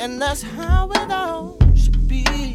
and that's how it all should be.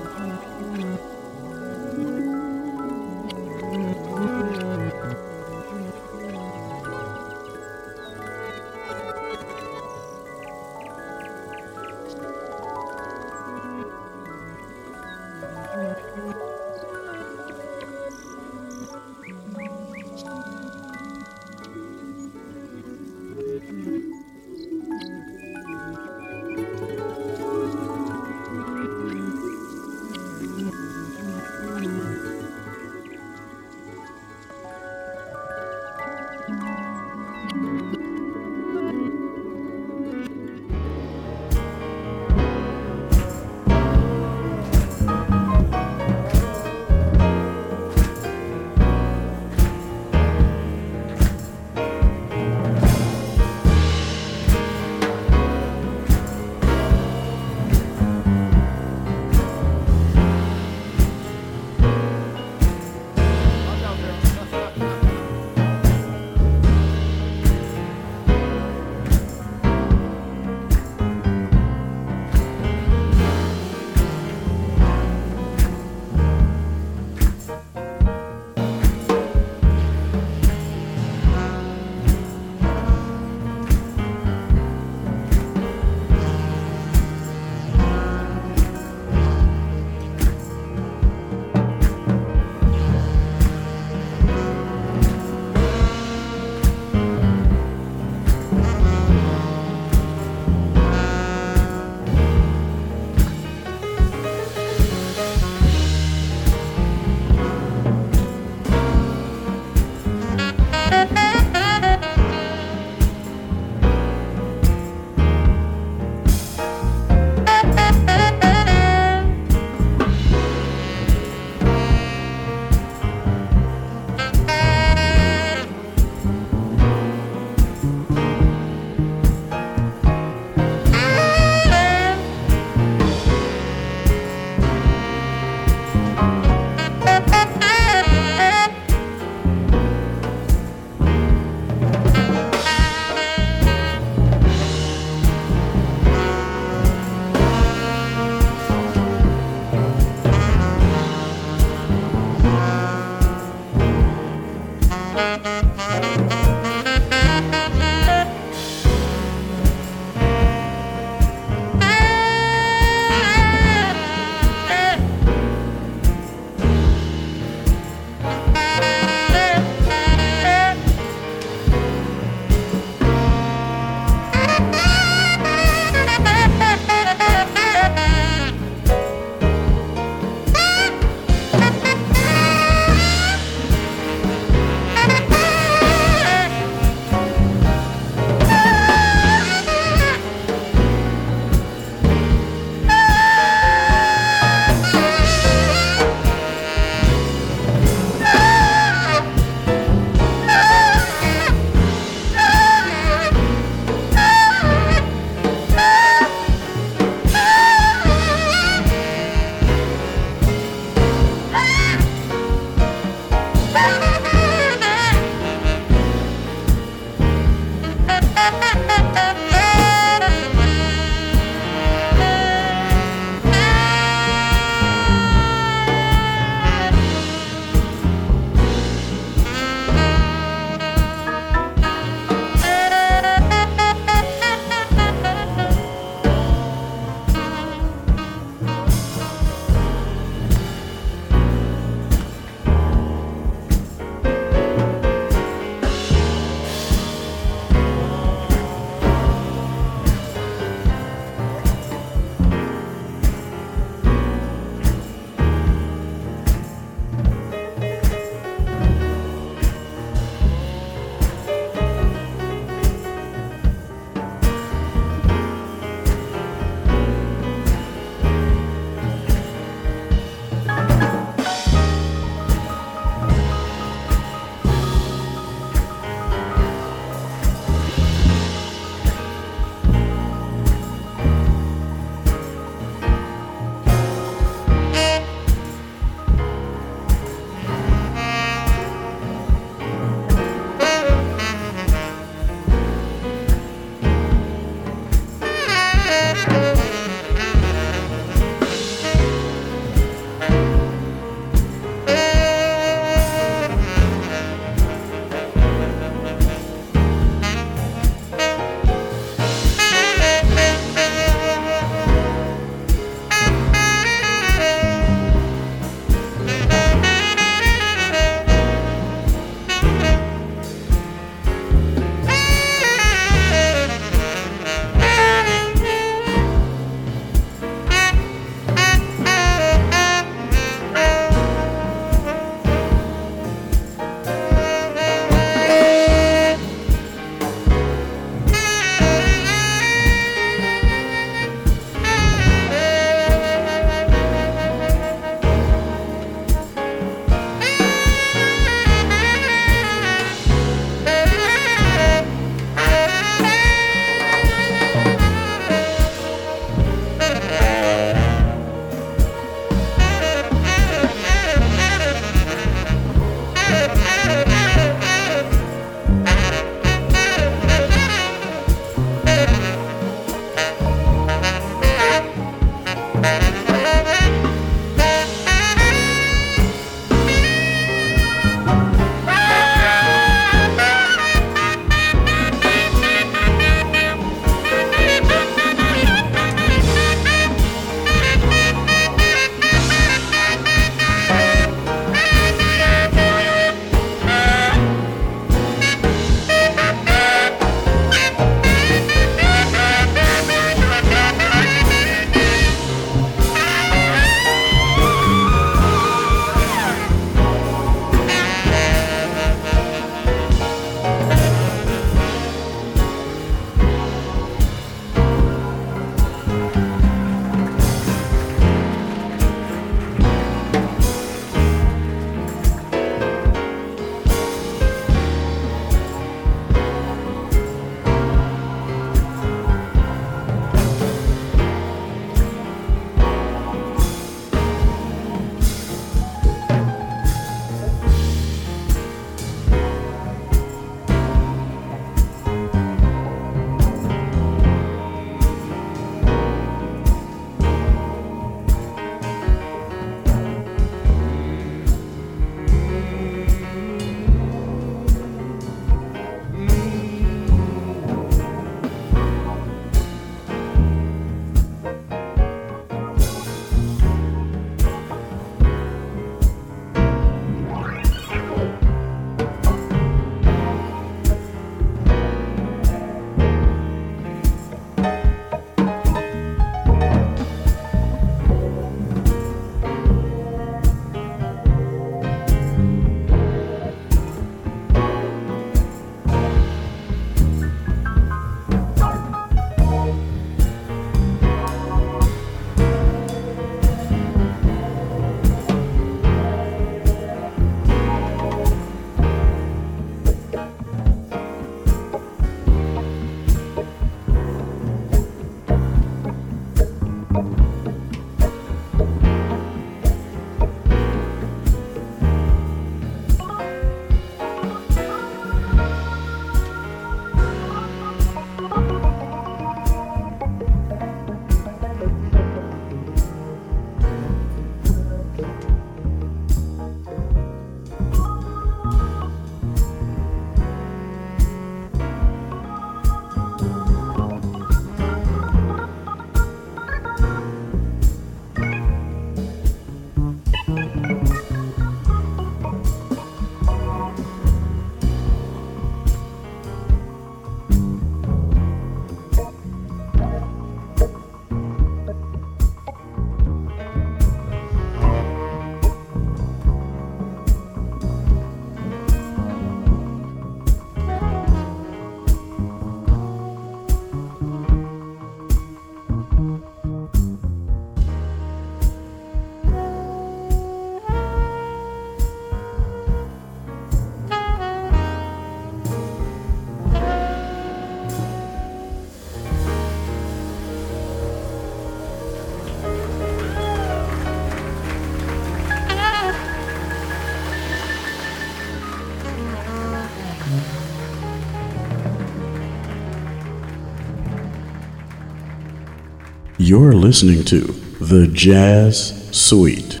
You're listening to The Jazz Suite.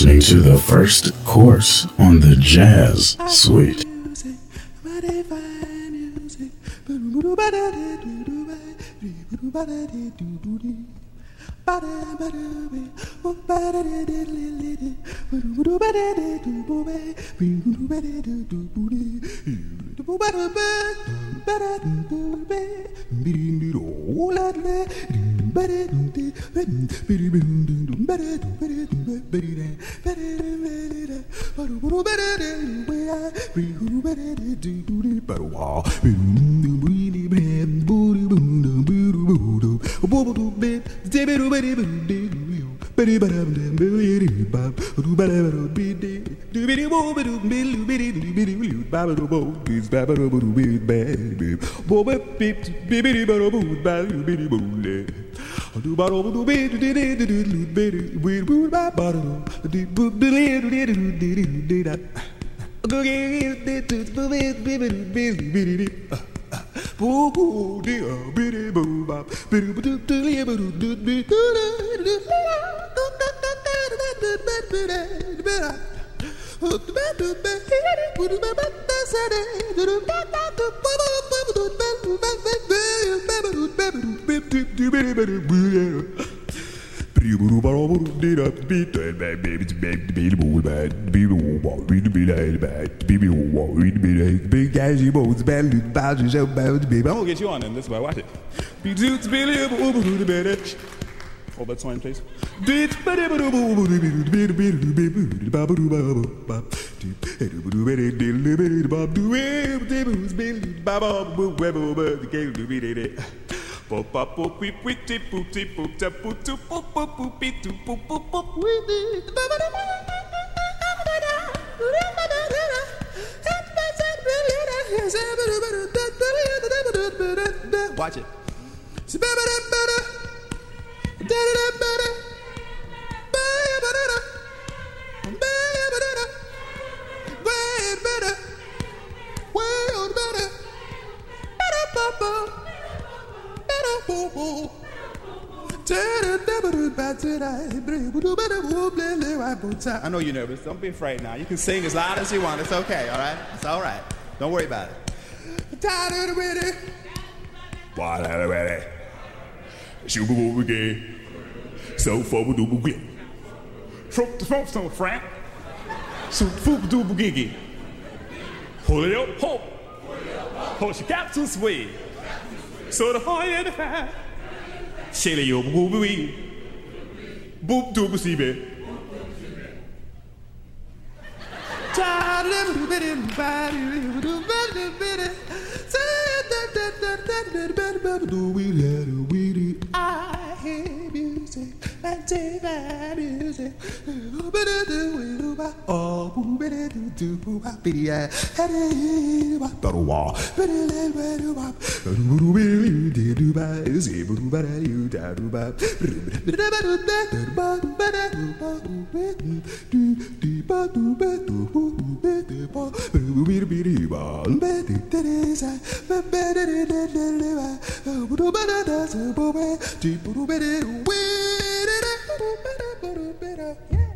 Listening to the first course on the Jazz Suite. Boop, I'm gonna get you on in this way. Watch it. Hold that swing, please. Watch it. I know you're nervous. Don't be afraid now. You can sing as loud as you want. It's okay, all right? It's all right. Don't worry about it. Tired of it. Why not ready? Super Bowl again. So we do begin. From the front, some Frank. So, food do begin. Hold it up, hold. Hold your cap to sway. So the and the fat. Shelly, yo, boo boo boo. Boop doo boo see be. I music Yeah.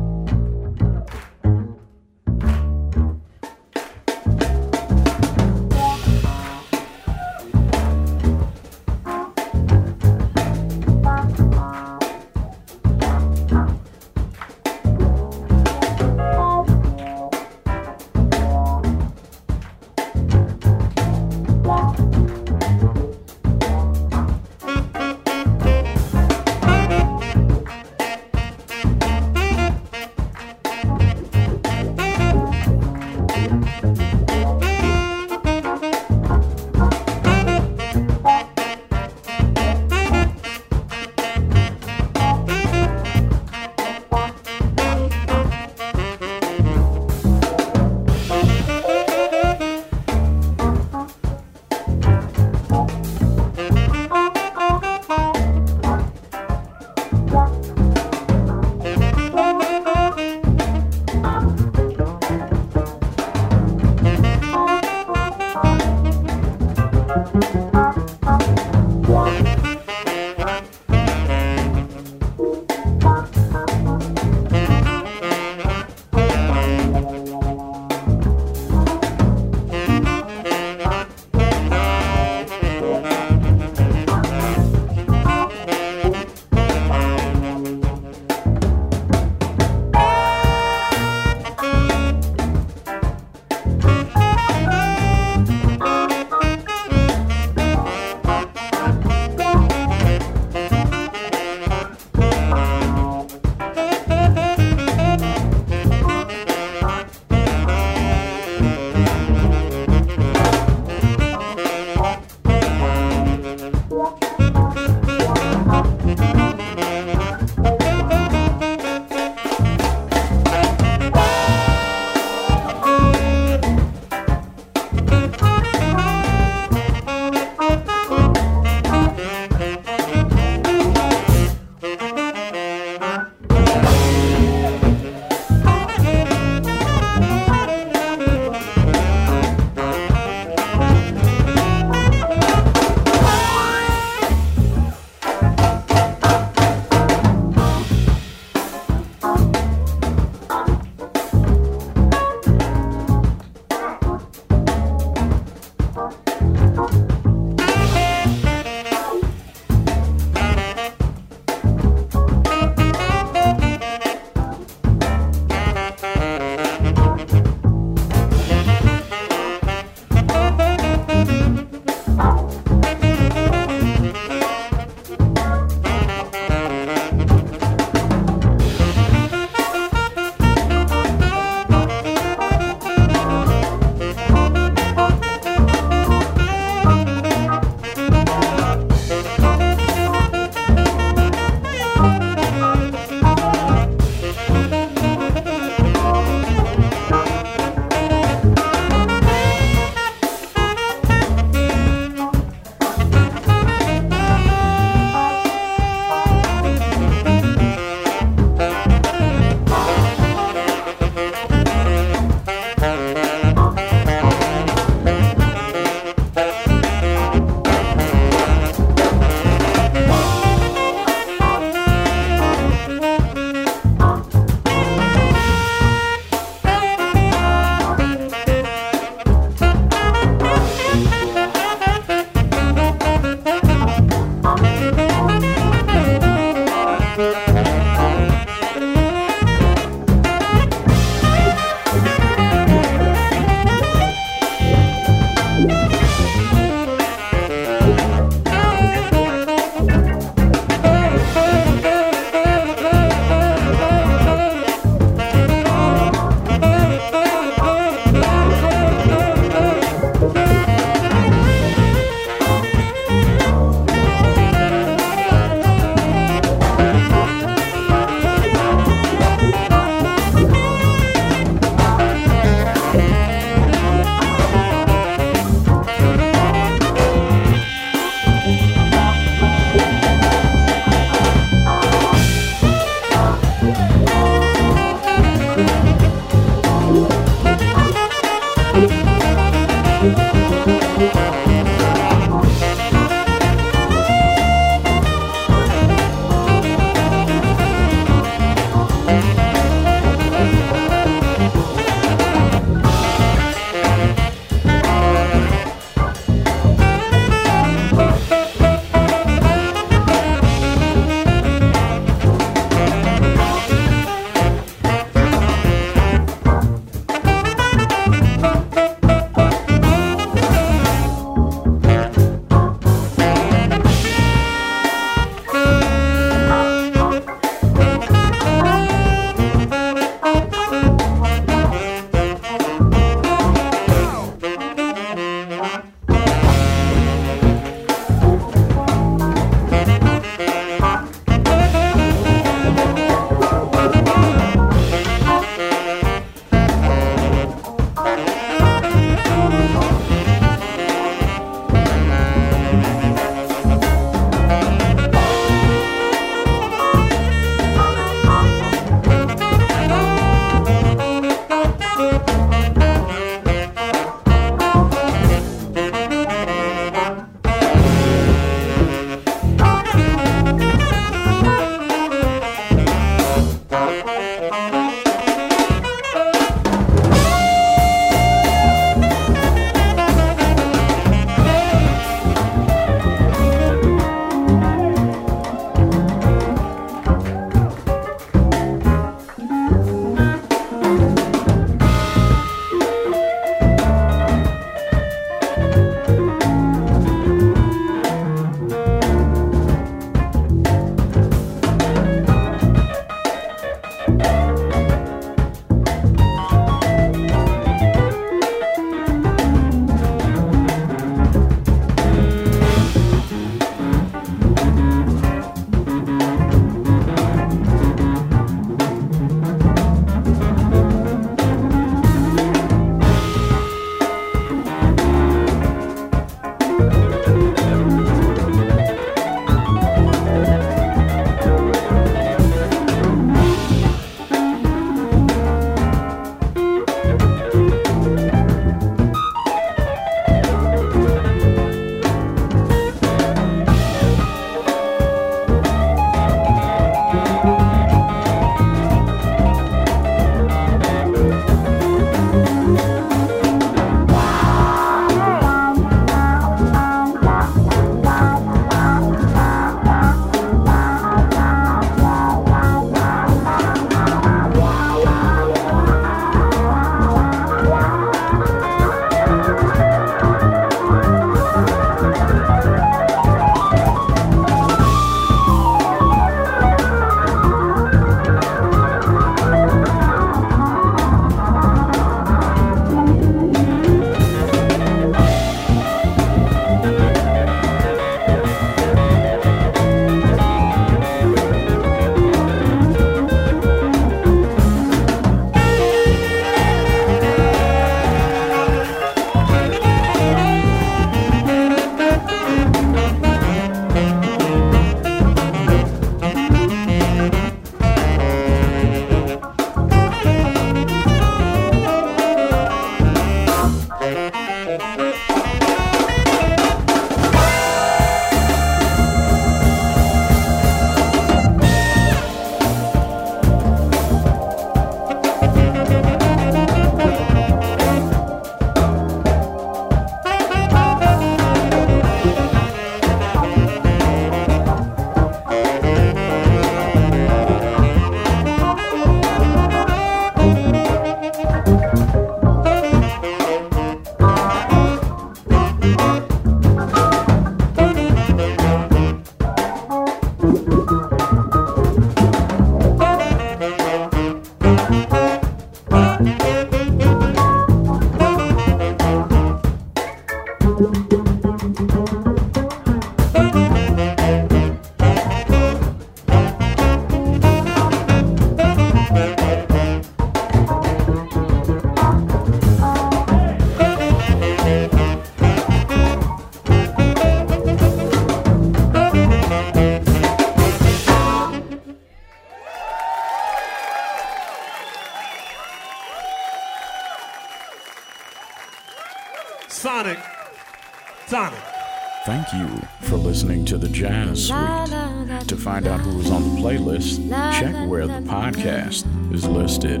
podcast is listed.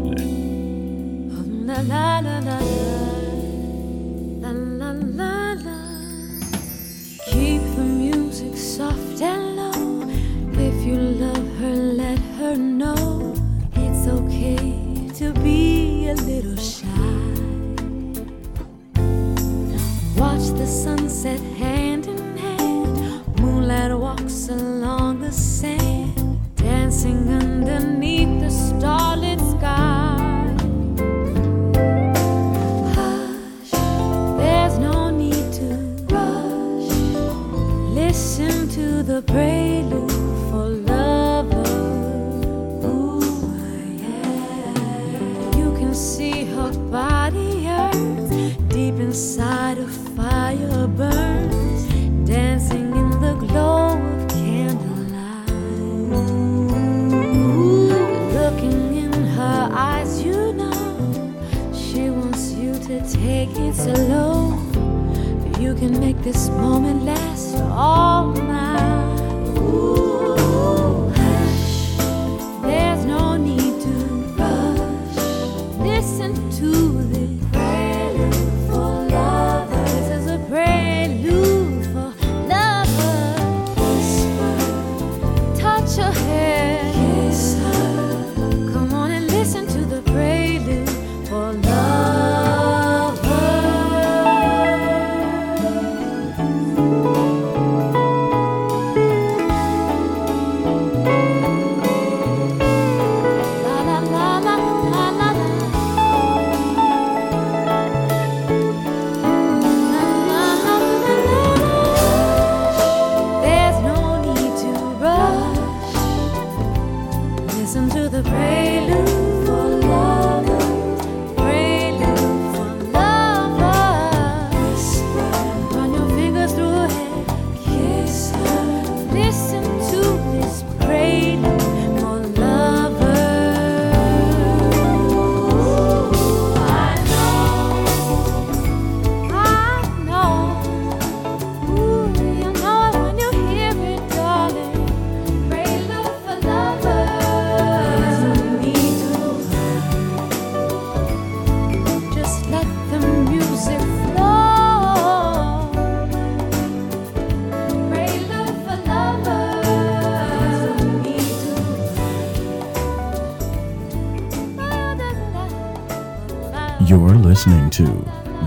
You're listening to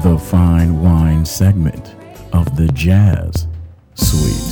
the Fine Wine segment of the Jazz Suite.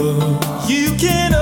you can't.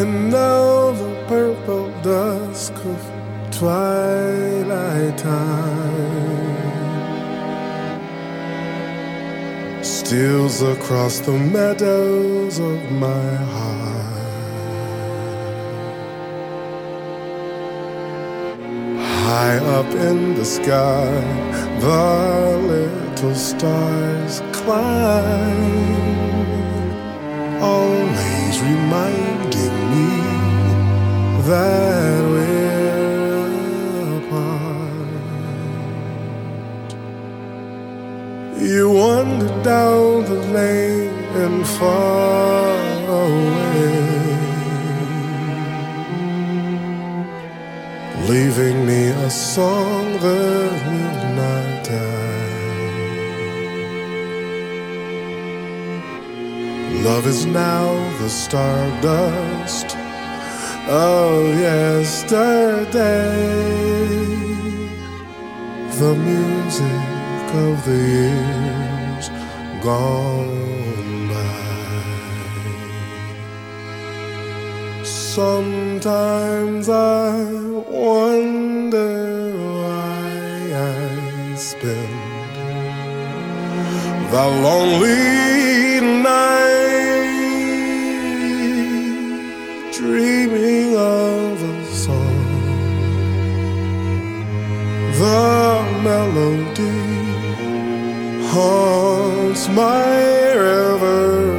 And now the purple dusk of twilight time steals across the meadows of my heart. High up in the sky, the little stars climb. Always remind that we're apart. You wander down the lane and far away, leaving me a song that will not die. Love is now the stardust Oh, yesterday, the music of the years gone by. Sometimes I wonder why I spend the lonely my reverie,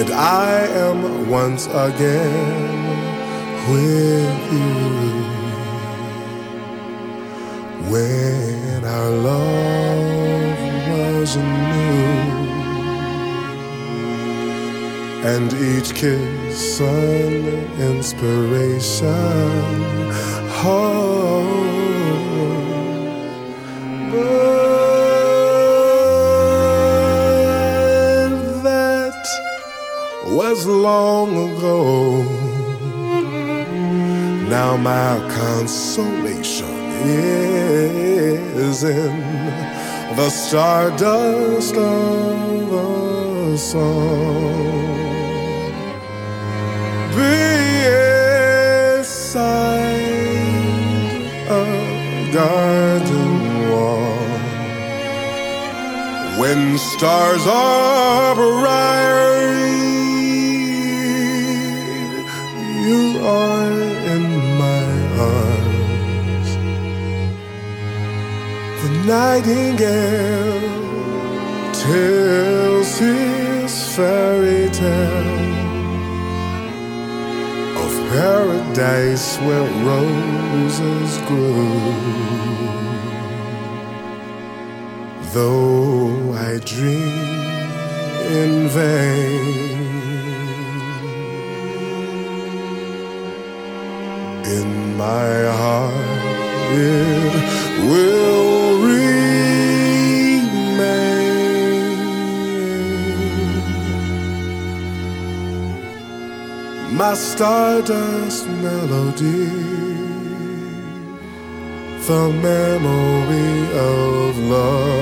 and I am once again with you. When our love was new, and each kiss an inspiration. Oh, was long ago. Now my consolation is in the stardust of a song. Beside a garden wall, when stars are bright, nightingale tells his fairy tale of paradise where roses grow. Though I dream in vain, in my heart it will My stardust melody, the memory of love's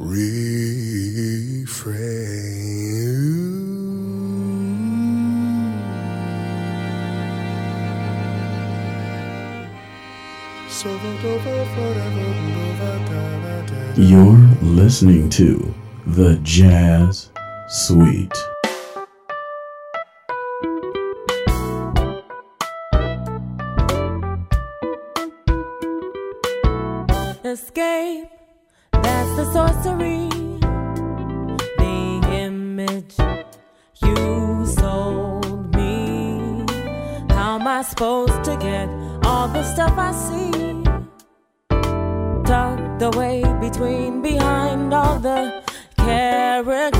refrain. You're listening to The Jazz Suite. Supposed to get all the stuff I see? Tucked away between, behind all the characters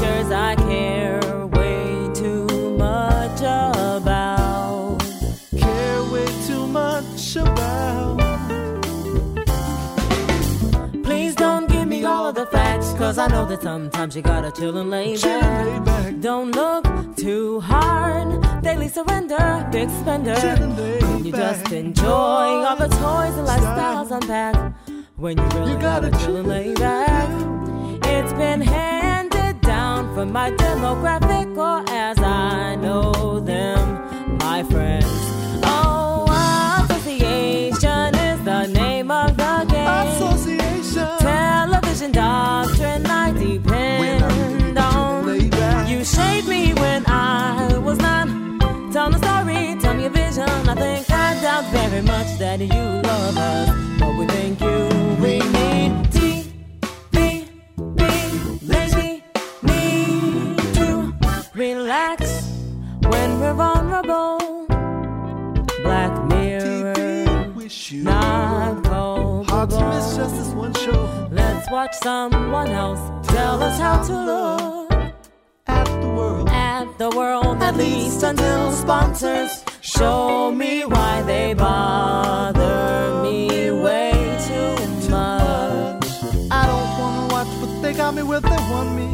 I know that sometimes you gotta chill and lay Chill and lay back. Don't look too hard, daily surrender, big spender. Chill and lay When you just enjoy all the toys and lifestyles unpacked. When you really You gotta gotta chill and lay back. It's been handed down from my demographic, or as I know them, my friends. Very much that you love us, but we think you. We need TV, lazy, need to relax when we're vulnerable. Black Mirror, TV, you not Hard to miss culpable. just this one show Let's watch someone else tell us how to look at the world. at the world at least until sponsors show me why they bother me way too much. I don't wanna watch, but they got me where they want me.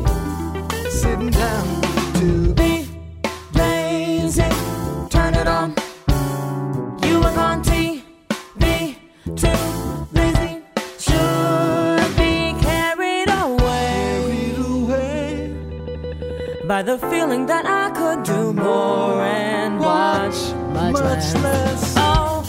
Sitting down to Be lazy, turn it on. You look on TV, too lazy, should be carried away. by the feeling that I could do more much, less. Oh,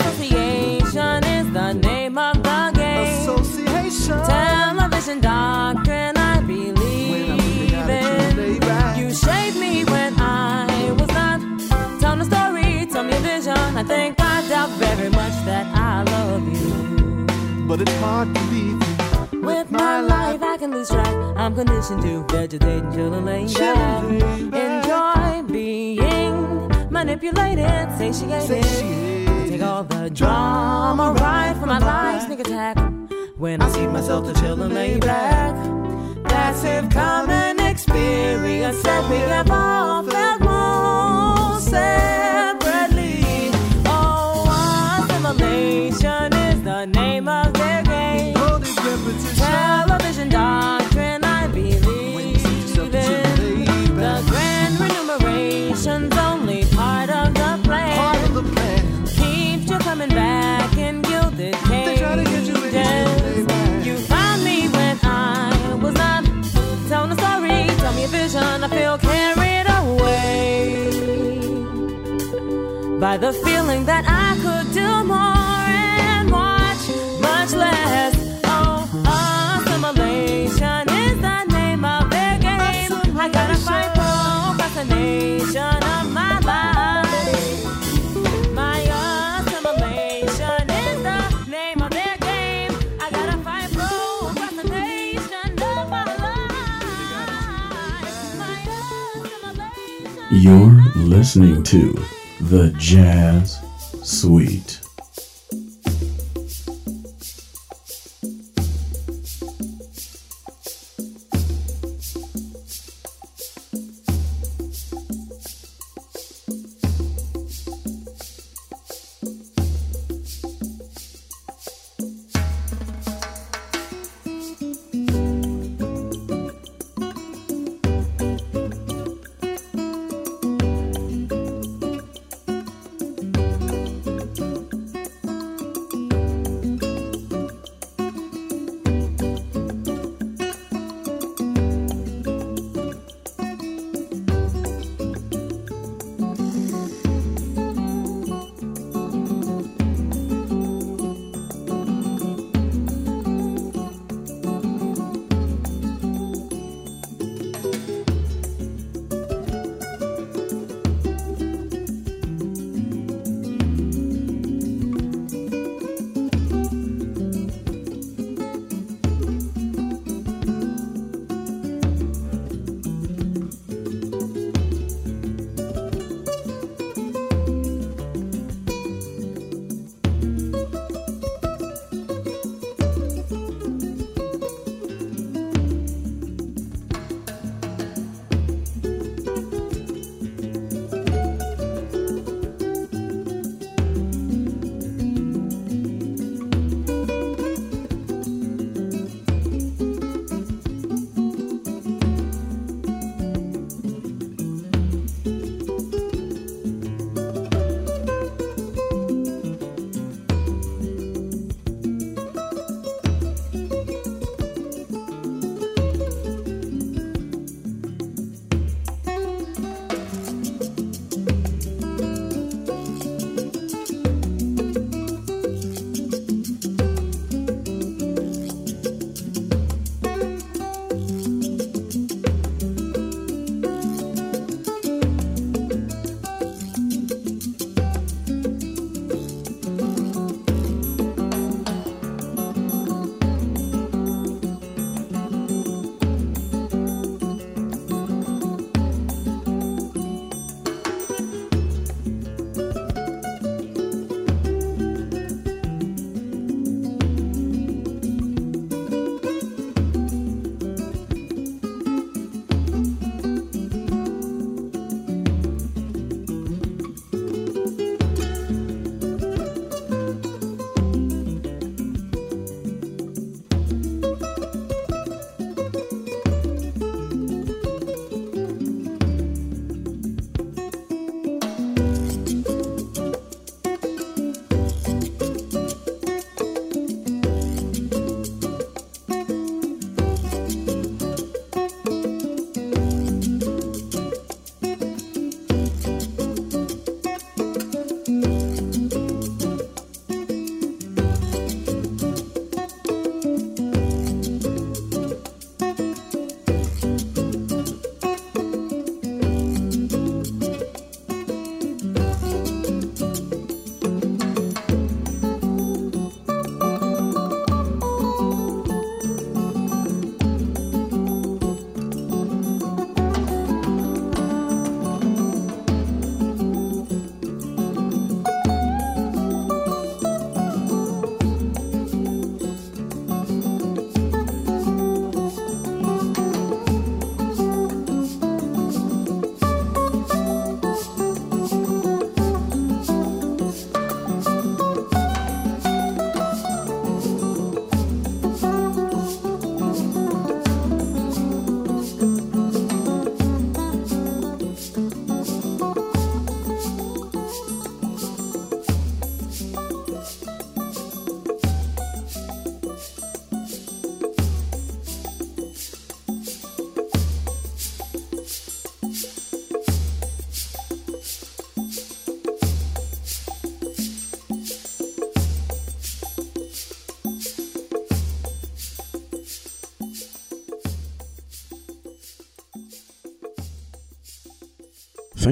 association is the name of the game. Association. Television doctrine, I believe in. You shaped me when I was not. Tell me a story, tell me a vision. I think I doubt very much that I love you. But it's hard to leave you. With my life, I can lose track. I'm conditioned to vegetate and chill and lay back. Enjoy being manipulated, satiated. Take all the drama right from my life, sneak attack. When I see myself to chill and lay back. Passive common experience that we have all felt most separately. Oh, assimilation is the name of that I could do more and watch much less. Oh, uh, the. My assimilation is the name of their game. I gotta fight procrastination of my life. My. You're listening to The Jazz Suite.